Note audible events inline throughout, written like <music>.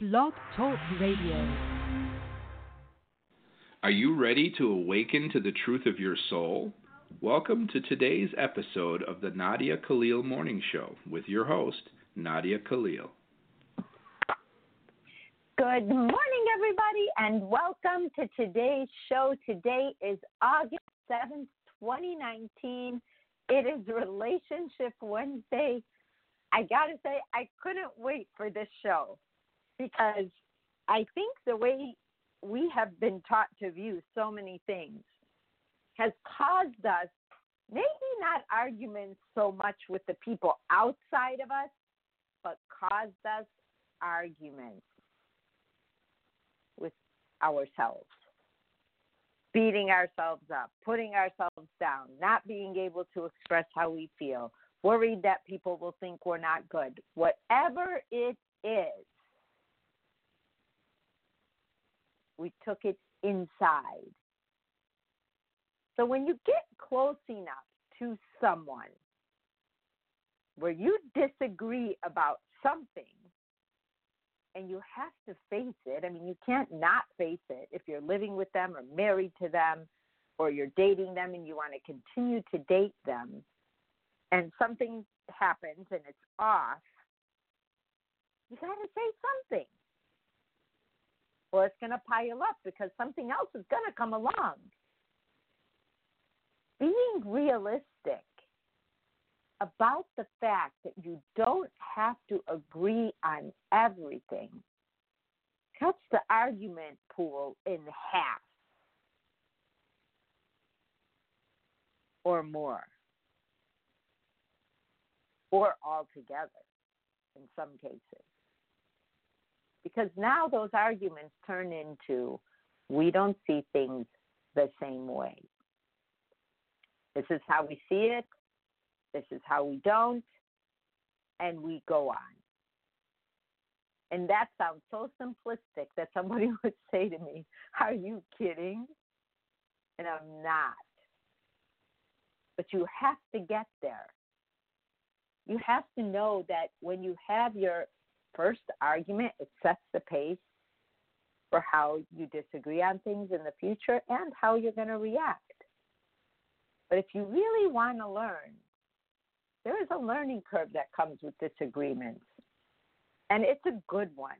Blog Talk Radio. Are you ready to awaken to the truth of your soul? Welcome to today's episode of the Nadia Khalil Morning Show with your host, Nadia Khalil. Good morning, everybody, and welcome to today's show. Today is August 7th, 2019. It is Relationship Wednesday. I got to say, I couldn't wait for this show because I think the way we have been taught to view so many things has caused us maybe not arguments so much with the people outside of us, but caused us arguments with ourselves. Beating ourselves up, putting ourselves down, not being able to express how we feel, worried that people will think we're not good. Whatever it is, we took it inside. So when you get close enough to someone where you disagree about something and you have to face it, I mean, you can't not face it if you're living with them or married to them or you're dating them and you want to continue to date them and something happens and it's off, you got to say something or it's going to pile up because something else is going to come along. Being realistic about the fact that you don't have to agree on everything cuts the argument pool in half or more, or altogether in some cases because now those arguments turn into we don't see things the same way. This is how we see it, this is how we don't, and we go on. And that sounds so simplistic that somebody <laughs> would say to me, Are you kidding? And I'm not. But you have to get there. You have to know that when you have your first argument, it sets the pace for how you disagree on things in the future and how you're going to react. But if you really want to learn, there is a learning curve that comes with disagreements, and it's a good one.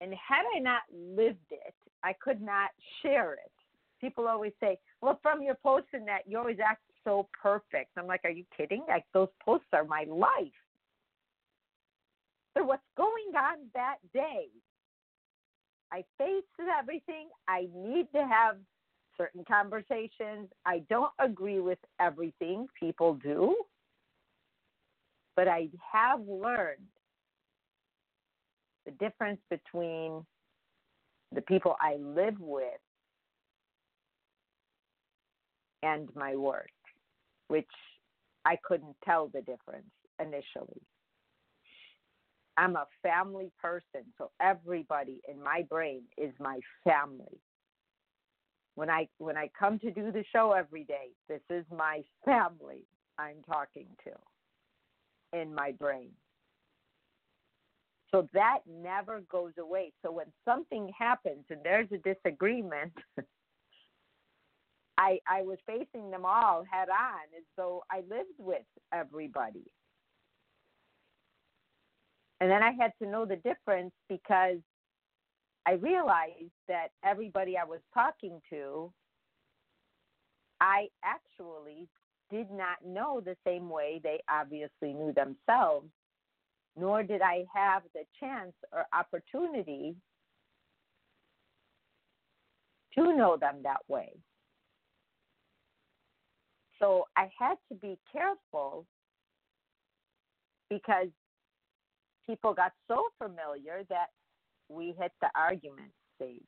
And had I not lived it, I could not share it. People always say, Well, from your posts and that, you always act so perfect. I'm like, Are you kidding? Like, those posts are my life. So what's going on that day? I face everything. I need to have certain conversations. I don't agree with everything people do, but I have learned the difference between the people I live with and my work, which I couldn't tell the difference initially. I'm a family person, so everybody in my brain is my family. When I when I come to do the show every day, this is my family I'm talking to in my brain. So that never goes away. So when something happens and there's a disagreement, <laughs> I I was facing them all head on as though I lived with everybody. And then I had to know the difference because I realized that everybody I was talking to, I actually did not know the same way they obviously knew themselves, nor did I have the chance or opportunity to know them that way. So I had to be careful because people got so familiar that we hit the argument stage.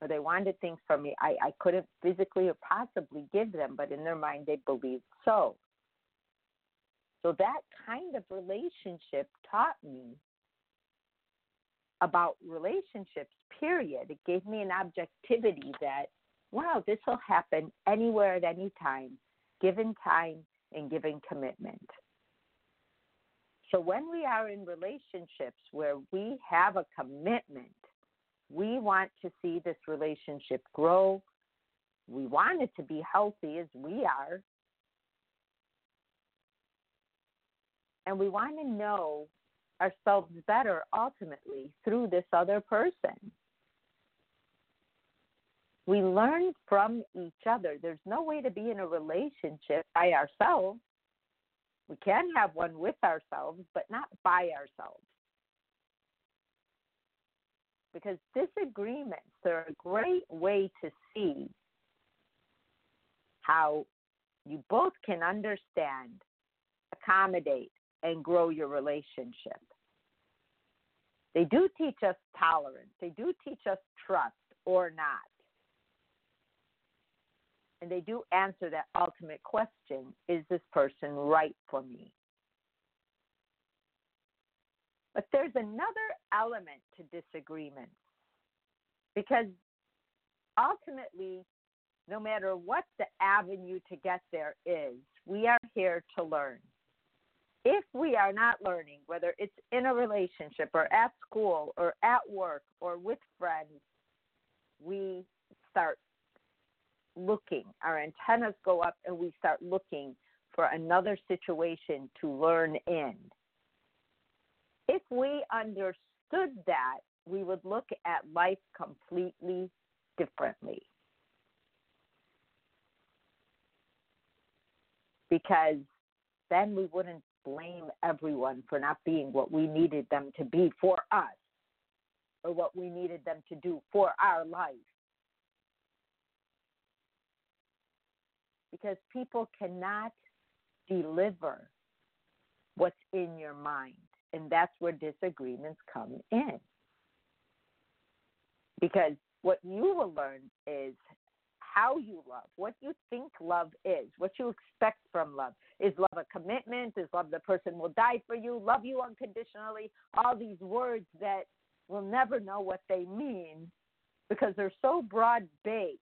Or they wanted things from me I, I couldn't physically or possibly give them, but in their mind they believed so. So that kind of relationship taught me about relationships, period. It gave me an objectivity that, wow, this will happen anywhere at any time, given time and given commitment. So when we are in relationships where we have a commitment, we want to see this relationship grow. We want it to be healthy as we are. And we want to know ourselves better ultimately through this other person. We learn from each other. There's no way to be in a relationship by ourselves. We can have one with ourselves, but not by ourselves. Because disagreements are a great way to see how you both can understand, accommodate, and grow your relationship. They do teach us tolerance, they do teach us trust or not. And they do answer that ultimate question is this person right for me? But there's another element to disagreement because ultimately, no matter what the avenue to get there is, we are here to learn. If we are not learning, whether it's in a relationship or at school or at work or with friends, we start looking. Our antennas go up and we start looking for another situation to learn in. If we understood that, we would look at life completely differently. Because then we wouldn't blame everyone for not being what we needed them to be for us or what we needed them to do for our life. Because people cannot deliver what's in your mind. And that's where disagreements come in. Because what you will learn is how you love, what you think love is, what you expect from love. Is love a commitment? Is love the person will die for you, love you unconditionally? All these words that we'll never know what they mean because they're so broad based.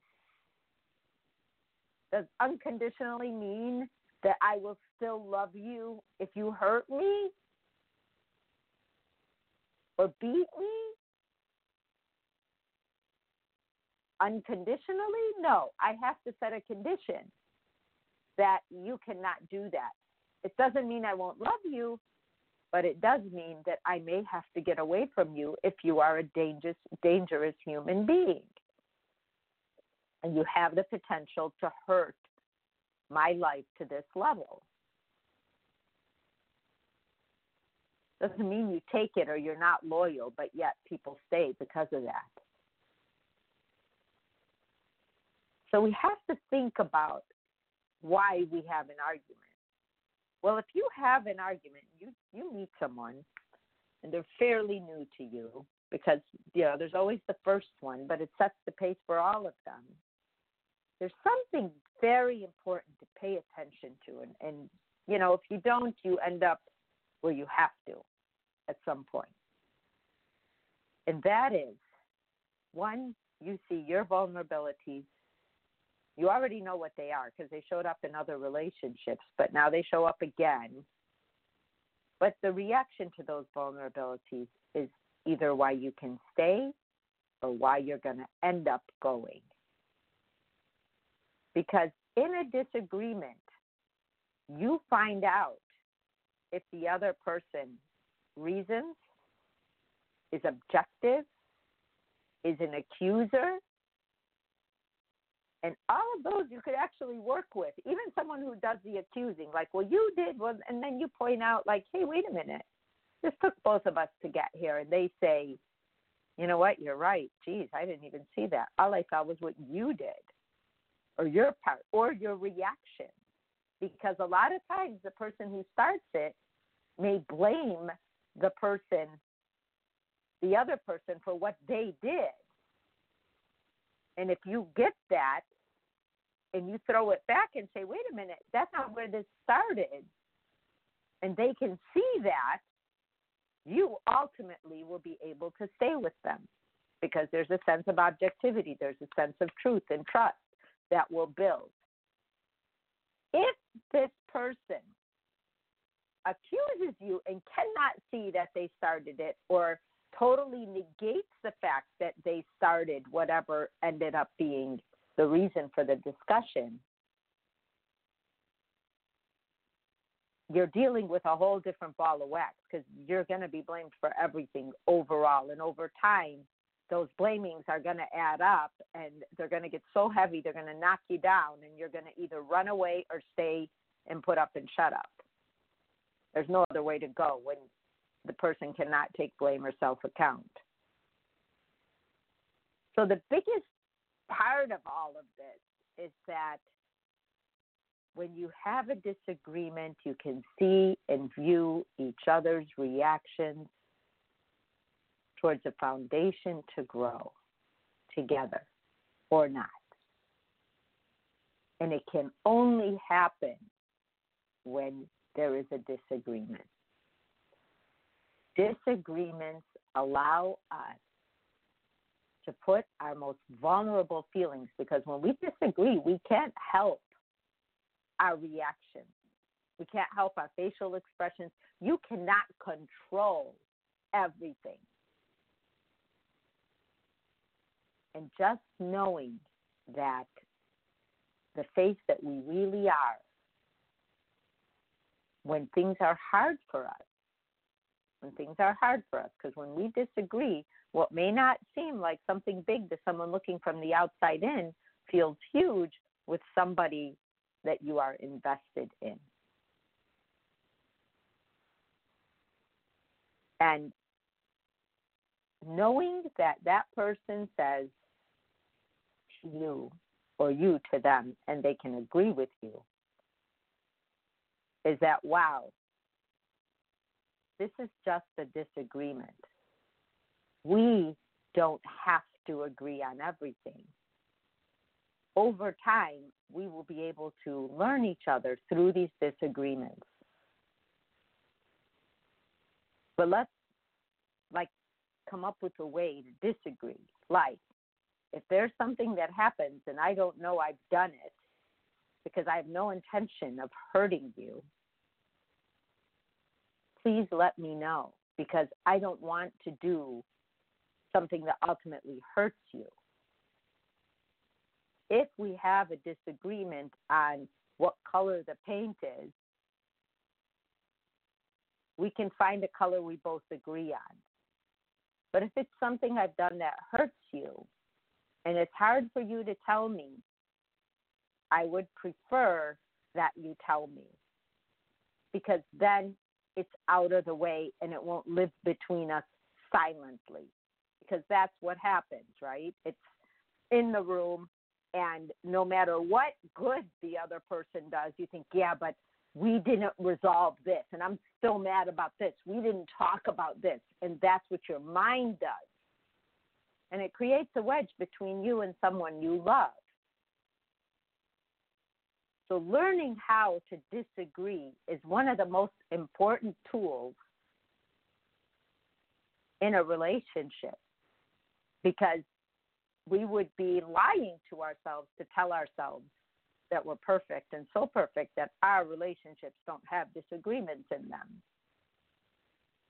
Does unconditionally mean that I will still love you if you hurt me or beat me? Unconditionally? No, I have to set a condition that you cannot do that. It doesn't mean I won't love you, but it does mean that I may have to get away from you if you are a dangerous, dangerous human being. And you have the potential to hurt my life to this level. Doesn't mean you take it or you're not loyal, but yet people stay because of that. So we have to think about why we have an argument. Well, if you have an argument, you you meet someone and they're fairly new to you because you know there's always the first one, but it sets the pace for all of them. There's something very important to pay attention to, and, and you know if you don't, you end up where you have to at some point. And that is one, you see your vulnerabilities you already know what they are because they showed up in other relationships, but now they show up again. But the reaction to those vulnerabilities is either why you can stay or why you're going to end up going. Because in a disagreement, you find out if the other person reasons, is objective, is an accuser, and all of those you could actually work with, even someone who does the accusing, like, well, you did, well, and then you point out, like, hey, wait a minute, this took both of us to get here. And they say, you know what, you're right. Geez, I didn't even see that. All I saw was what you did, or your part, or your reaction. Because a lot of times the person who starts it may blame the person, the other person, for what they did. And if you get that and you throw it back and say, wait a minute, that's not where this started, and they can see that, you ultimately will be able to stay with them because there's a sense of objectivity, there's a sense of truth and trust that will build. If this person accuses you and cannot see that they started it or totally negates the fact that they started whatever ended up being the reason for the discussion, you're dealing with a whole different ball of wax because you're going to be blamed for everything overall. And over time, those blamings are going to add up and they're going to get so heavy, they're going to knock you down, and you're going to either run away or stay and put up and shut up. There's no other way to go when the person cannot take blame or self account. So, the biggest part of all of this is that when you have a disagreement, you can see and view each other's reactions towards a foundation to grow together or not. And it can only happen when there is a disagreement. Disagreements allow us to put our most vulnerable feelings because when we disagree, we can't help our reactions. We can't help our facial expressions. You cannot control everything. And just knowing that the face that we really are when things are hard for us, when things are hard for us, because when we disagree, what may not seem like something big to someone looking from the outside in feels huge with somebody that you are invested in. And knowing that that person says you or you to them and they can agree with you is that, wow, this is just a disagreement. We don't have to agree on everything. Over time, we will be able to learn each other through these disagreements. But let's like come up with a way to disagree. Like if there's something that happens and I don't know I've done it because I have no intention of hurting you, please let me know because I don't want to do something that ultimately hurts you if we have a disagreement on what color the paint is, we can find a color we both agree on. But if it's something I've done that hurts you, and it's hard for you to tell me, I would prefer that you tell me. Because then it's out of the way and it won't live between us silently. Because that's what happens, right? It's in the room, and no matter what good the other person does, you think, yeah, but we didn't resolve this, and I'm still mad about this. We didn't talk about this, and that's what your mind does. And it creates a wedge between you and someone you love. So, learning how to disagree is one of the most important tools in a relationship because we would be lying to ourselves to tell ourselves that we're perfect and so perfect that our relationships don't have disagreements in them.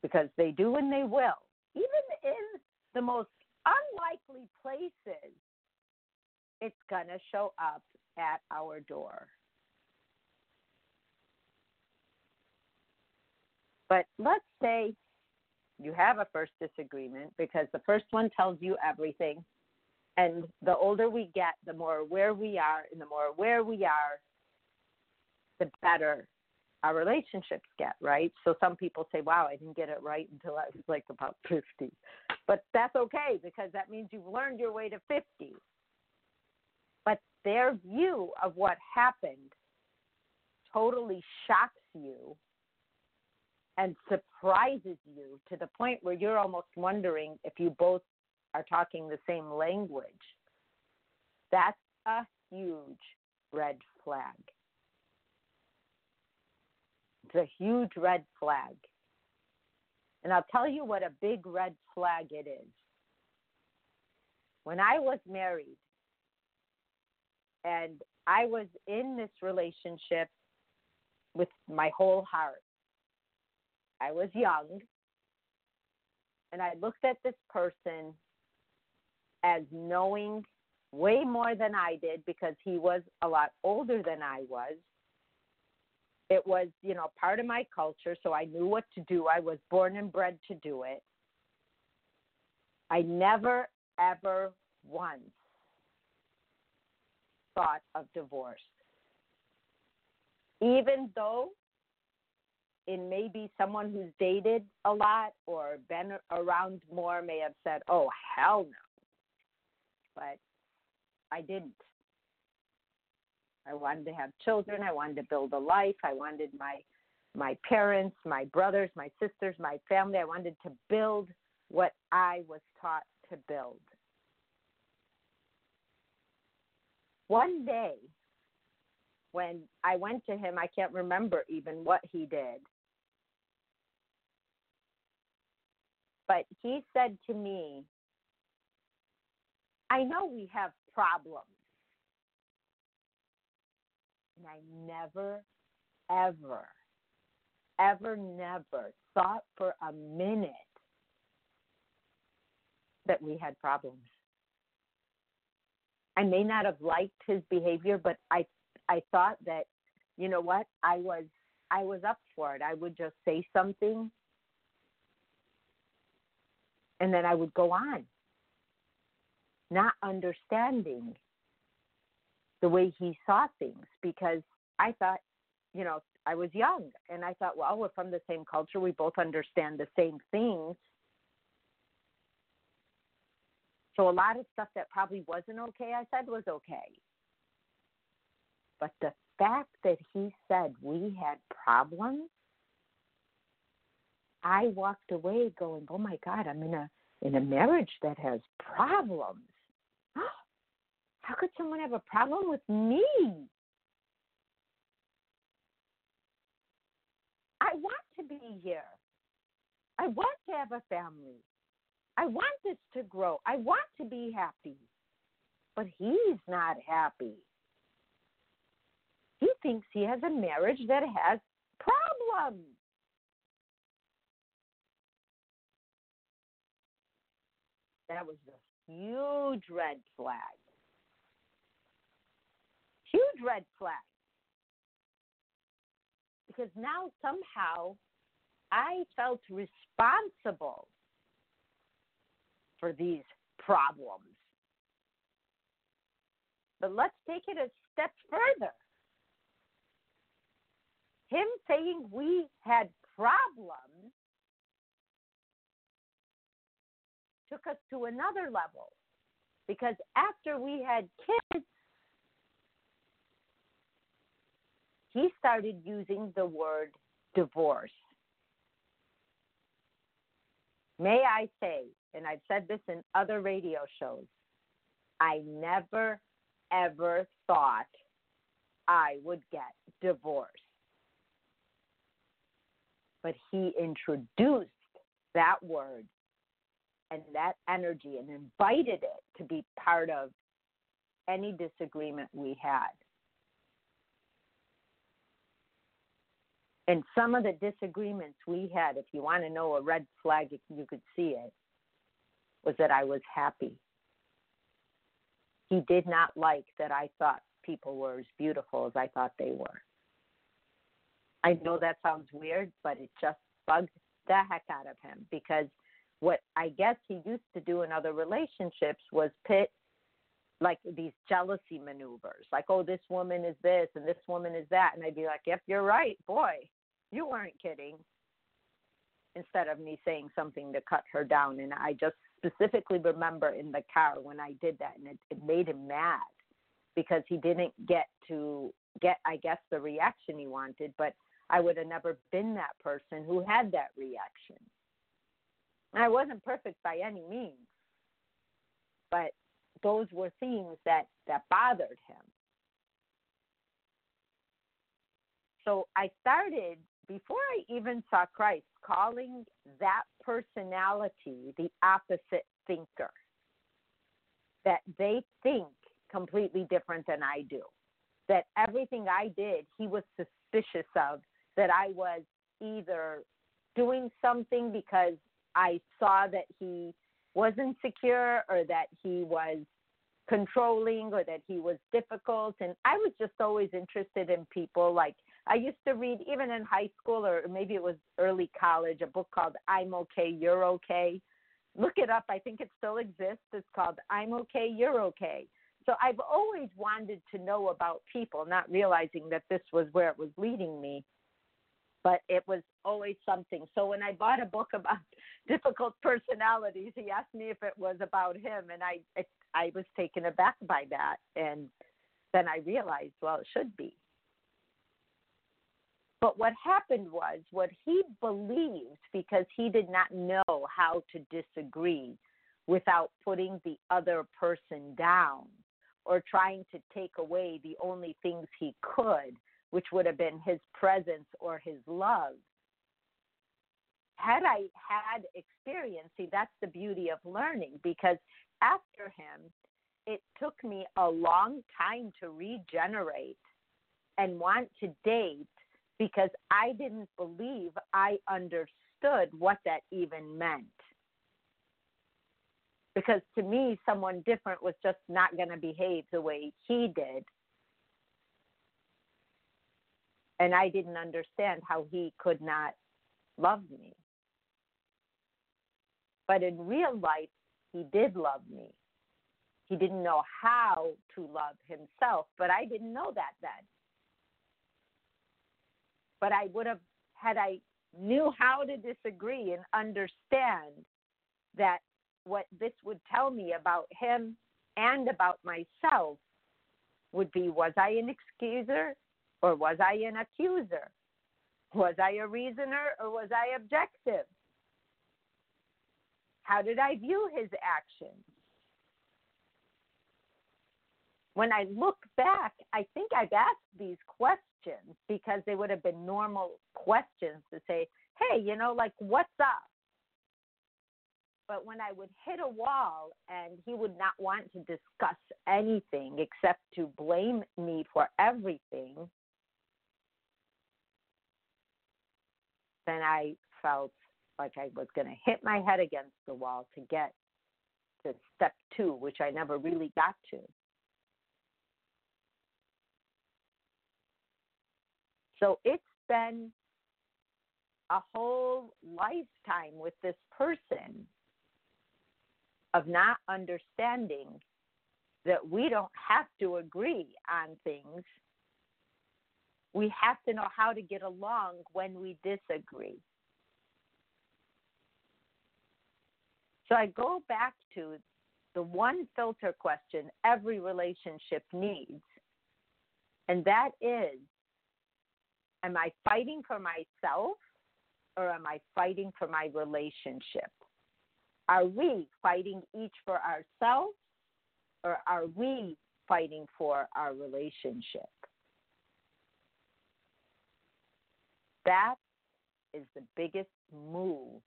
Because they do and they will. Even in the most unlikely places, it's going to show up at our door. But let's say you have a first disagreement because the first one tells you everything and the older we get, the more aware we are, and the more aware we are, the better our relationships get, right? So some people say, wow, I didn't get it right until I was like about <laughs> 50. But that's okay because that means you've learned your way to 50. But their view of what happened totally shocks you and surprises you to the point where you're almost wondering if you both are talking the same language, that's a huge red flag. It's a huge red flag. And I'll tell you what a big red flag it is. When I was married and I was in this relationship with my whole heart, I was young and I looked at this person as knowing way more than I did because he was a lot older than I was. It was, you know, part of my culture, so I knew what to do. I was born and bred to do it. I never, ever once thought of divorce. Even though in maybe someone who's dated a lot or been around more may have said, oh, hell no. But I didn't. I wanted to have children. I wanted to build a life. I wanted my my parents, my brothers, my sisters, my family. I wanted to build what I was taught to build. One day, when I went to him, I can't remember even what he did. But he said to me, I know we have problems. And I never, ever, ever, never thought for a minute that we had problems. I may not have liked his behavior, but I I thought that, you know what, I was I was up for it. I would just say something and then I would go on. Not understanding the way he saw things because I thought, you know, I was young and I thought, well, we're from the same culture. We both understand the same things. So a lot of stuff that probably wasn't okay, I said was okay. But the fact that he said we had problems, I walked away going, "Oh my God, I'm in a in a marriage that has problems. How could someone have a problem with me? I want to be here. I want to have a family. I want this to grow. I want to be happy. But he's not happy. He thinks he has a marriage that has problems. That was a huge red flag. Huge red flag. Because now somehow I felt responsible for these problems. But let's take it a step further him saying we had problems took us to another level. Because after we had kids, he started using the word divorce. May I say, and I've said this in other radio shows, I never, ever thought I would get divorced but he introduced that word and that energy and invited it to be part of any disagreement we had. And some of the disagreements we had, if you want to know a red flag, you could see it, was that I was happy. He did not like that I thought people were as beautiful as I thought they were. I know that sounds weird, but it just bugged the heck out of him because what I guess he used to do in other relationships was pit like these jealousy maneuvers, like, oh, this woman is this and this woman is that. And I'd be like, yep, you're right. Boy, you weren't kidding. Instead of me saying something to cut her down. And I just specifically remember in the car when I did that, and it, it made him mad because he didn't get to get, I guess, the reaction he wanted. But I would have never been that person who had that reaction. I wasn't perfect by any means, but those were things that, that bothered him. So I started, before I even saw Christ, calling that personality the opposite thinker. That they think completely different than I do. That everything I did, he was suspicious of that I was either doing something because I saw that he wasn't secure or that he was controlling or that he was difficult. And I was just always interested in people. Like I used to read, even in high school or maybe it was early college, a book called I'm Okay, You're Okay. Look it up. I think it still exists. It's called I'm Okay, You're Okay. So I've always wanted to know about people, not realizing that this was where it was leading me but it was always something. So when I bought a book about <laughs> difficult personalities, he asked me if it was about him, and I I was taken aback by that, and then I realized, well, it should be. But what happened was what he believed because he did not know how to disagree without putting the other person down or trying to take away the only things he could which would have been his presence or his love. Had I had experience, see, that's the beauty of learning because after him, it took me a long time to regenerate and want to date because I didn't believe I understood what that even meant. Because to me, someone different was just not going to behave the way he did. and I didn't understand how he could not love me. But in real life, he did love me. He didn't know how to love himself, but I didn't know that then. But I would have, had I knew how to disagree and understand that what this would tell me about him and about myself would be was I an excuser or was I an accuser? Was I a reasoner or was I objective? How did I view his actions? When I look back, I think I've asked these questions because they would have been normal questions to say, hey, you know, like, what's up? But when I would hit a wall and he would not want to discuss anything except to blame me for everything, then I felt like I was going to hit my head against the wall to get to step two, which I never really got to. So it's been a whole lifetime with this person of not understanding that we don't have to agree on things we have to know how to get along when we disagree. So I go back to the one filter question every relationship needs, and that is Am I fighting for myself or am I fighting for my relationship? Are we fighting each for ourselves or are we fighting for our relationship? That is the biggest move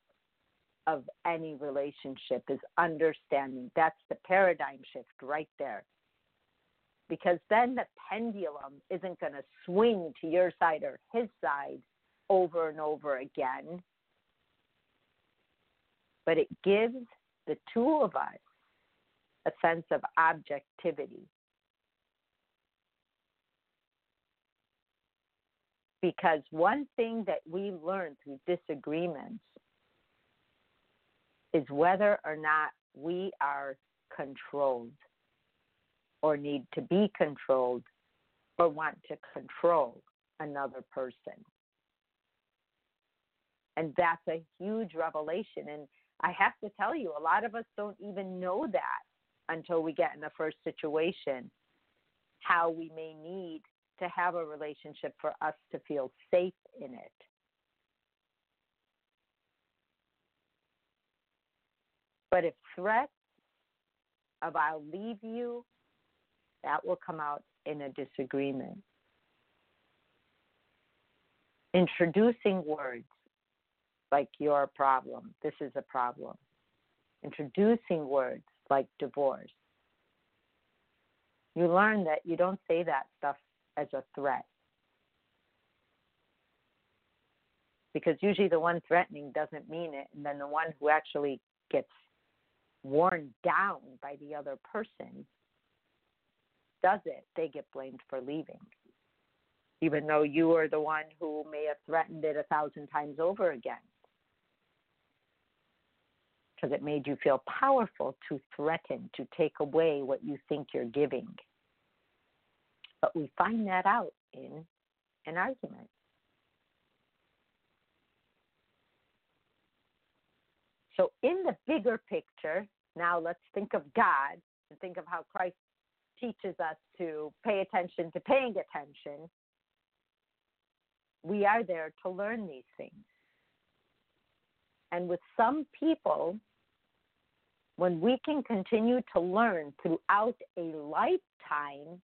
of any relationship is understanding. That's the paradigm shift right there. Because then the pendulum isn't going to swing to your side or his side over and over again. But it gives the two of us a sense of objectivity. Because one thing that we learn through disagreements is whether or not we are controlled or need to be controlled or want to control another person. And that's a huge revelation. And I have to tell you, a lot of us don't even know that until we get in the first situation, how we may need to have a relationship for us to feel safe in it. But if threats of I'll leave you, that will come out in a disagreement. Introducing words like you're a problem, this is a problem. Introducing words like divorce. You learn that you don't say that stuff as a threat. because usually the one threatening doesn't mean it, and then the one who actually gets worn down by the other person does it, they get blamed for leaving. Even though you are the one who may have threatened it a thousand times over again. Because it made you feel powerful to threaten, to take away what you think you're giving. But we find that out in an argument. So, in the bigger picture, now let's think of God and think of how Christ teaches us to pay attention to paying attention. We are there to learn these things. And with some people, when we can continue to learn throughout a lifetime,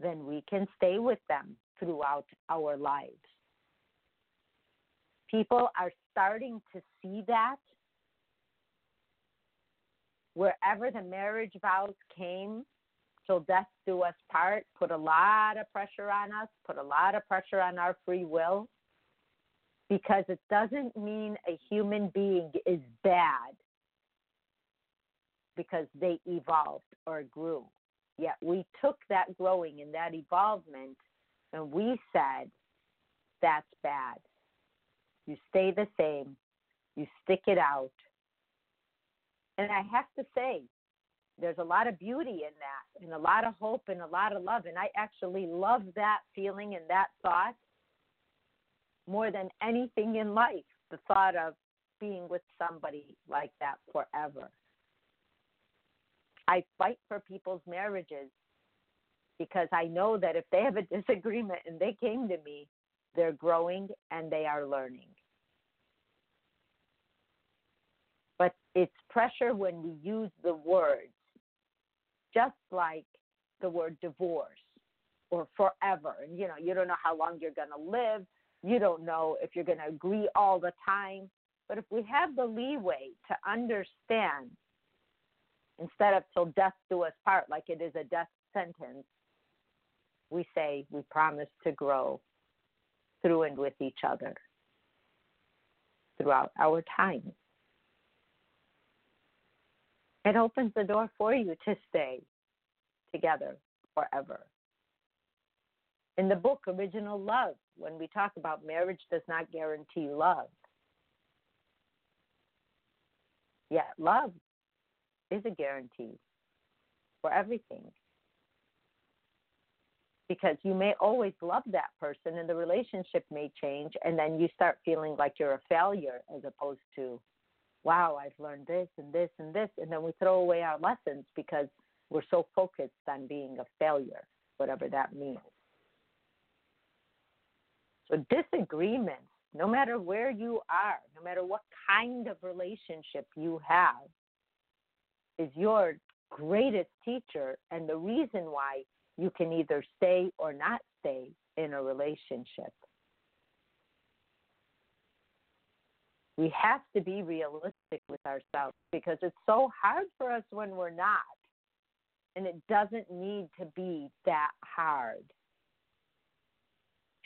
then we can stay with them throughout our lives. People are starting to see that wherever the marriage vows came till death do us part. Put a lot of pressure on us. Put a lot of pressure on our free will. Because it doesn't mean a human being is bad. Because they evolved or grew. Yet we took that growing and that evolvement and we said that's bad. You stay the same. You stick it out. And I have to say, there's a lot of beauty in that, and a lot of hope, and a lot of love. And I actually love that feeling and that thought more than anything in life the thought of being with somebody like that forever. I fight for people's marriages because I know that if they have a <laughs> disagreement and they came to me, they're growing and they are learning. but it's pressure when we use the words, just like the word divorce or forever. And you know, you don't know how long you're going to live. You don't know if you're going to agree all the time. But if we have the leeway to understand, instead of till death do us part, like it is a death sentence, we say we promise to grow through and with each other throughout our time it opens the door for you to stay together forever. In the book Original Love, when we talk about marriage does not guarantee love, yet love is a guarantee for everything. Because you may always love that person and the relationship may change, and then you start feeling like you're a failure as opposed to wow, I've learned this and this and this. And then we throw away our lessons because we're so focused on being a failure, whatever that means. So, disagreements, no matter where you are, no matter what kind of relationship you have, is your greatest teacher and the reason why you can either stay or not stay in a relationship. We have to be realistic with ourselves because it's so hard for us when we're not. And it doesn't need to be that hard.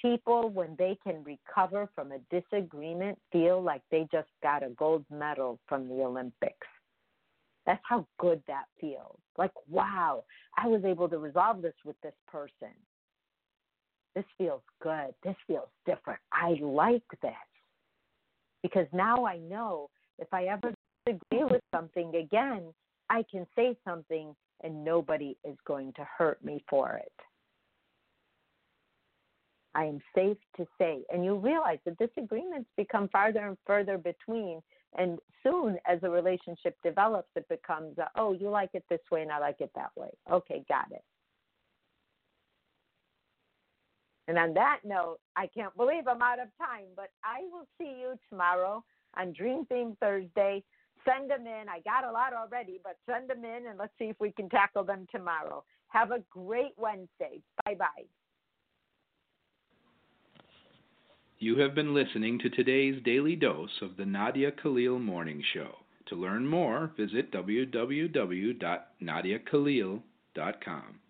People, when they can recover from a disagreement, feel like they just got a gold medal from the Olympics. That's how good that feels. Like, wow, I was able to resolve this with this person. This feels good. This feels different. I like this because now I know if I ever disagree with something again, I can say something and nobody is going to hurt me for it. I am safe to say. And you realize that disagreements become farther and further between. And soon, as a relationship develops, it becomes, a, oh, you like it this way and I like it that way. Okay, got it. And on that note, I can't believe I'm out of time, but I will see you tomorrow on Dream Theme Thursday. Send them in. I got a lot already, but send them in and let's see if we can tackle them tomorrow. Have a great Wednesday. Bye bye. You have been listening to today's daily dose of the Nadia Khalil Morning Show. To learn more, visit www.nadiakhalil.com.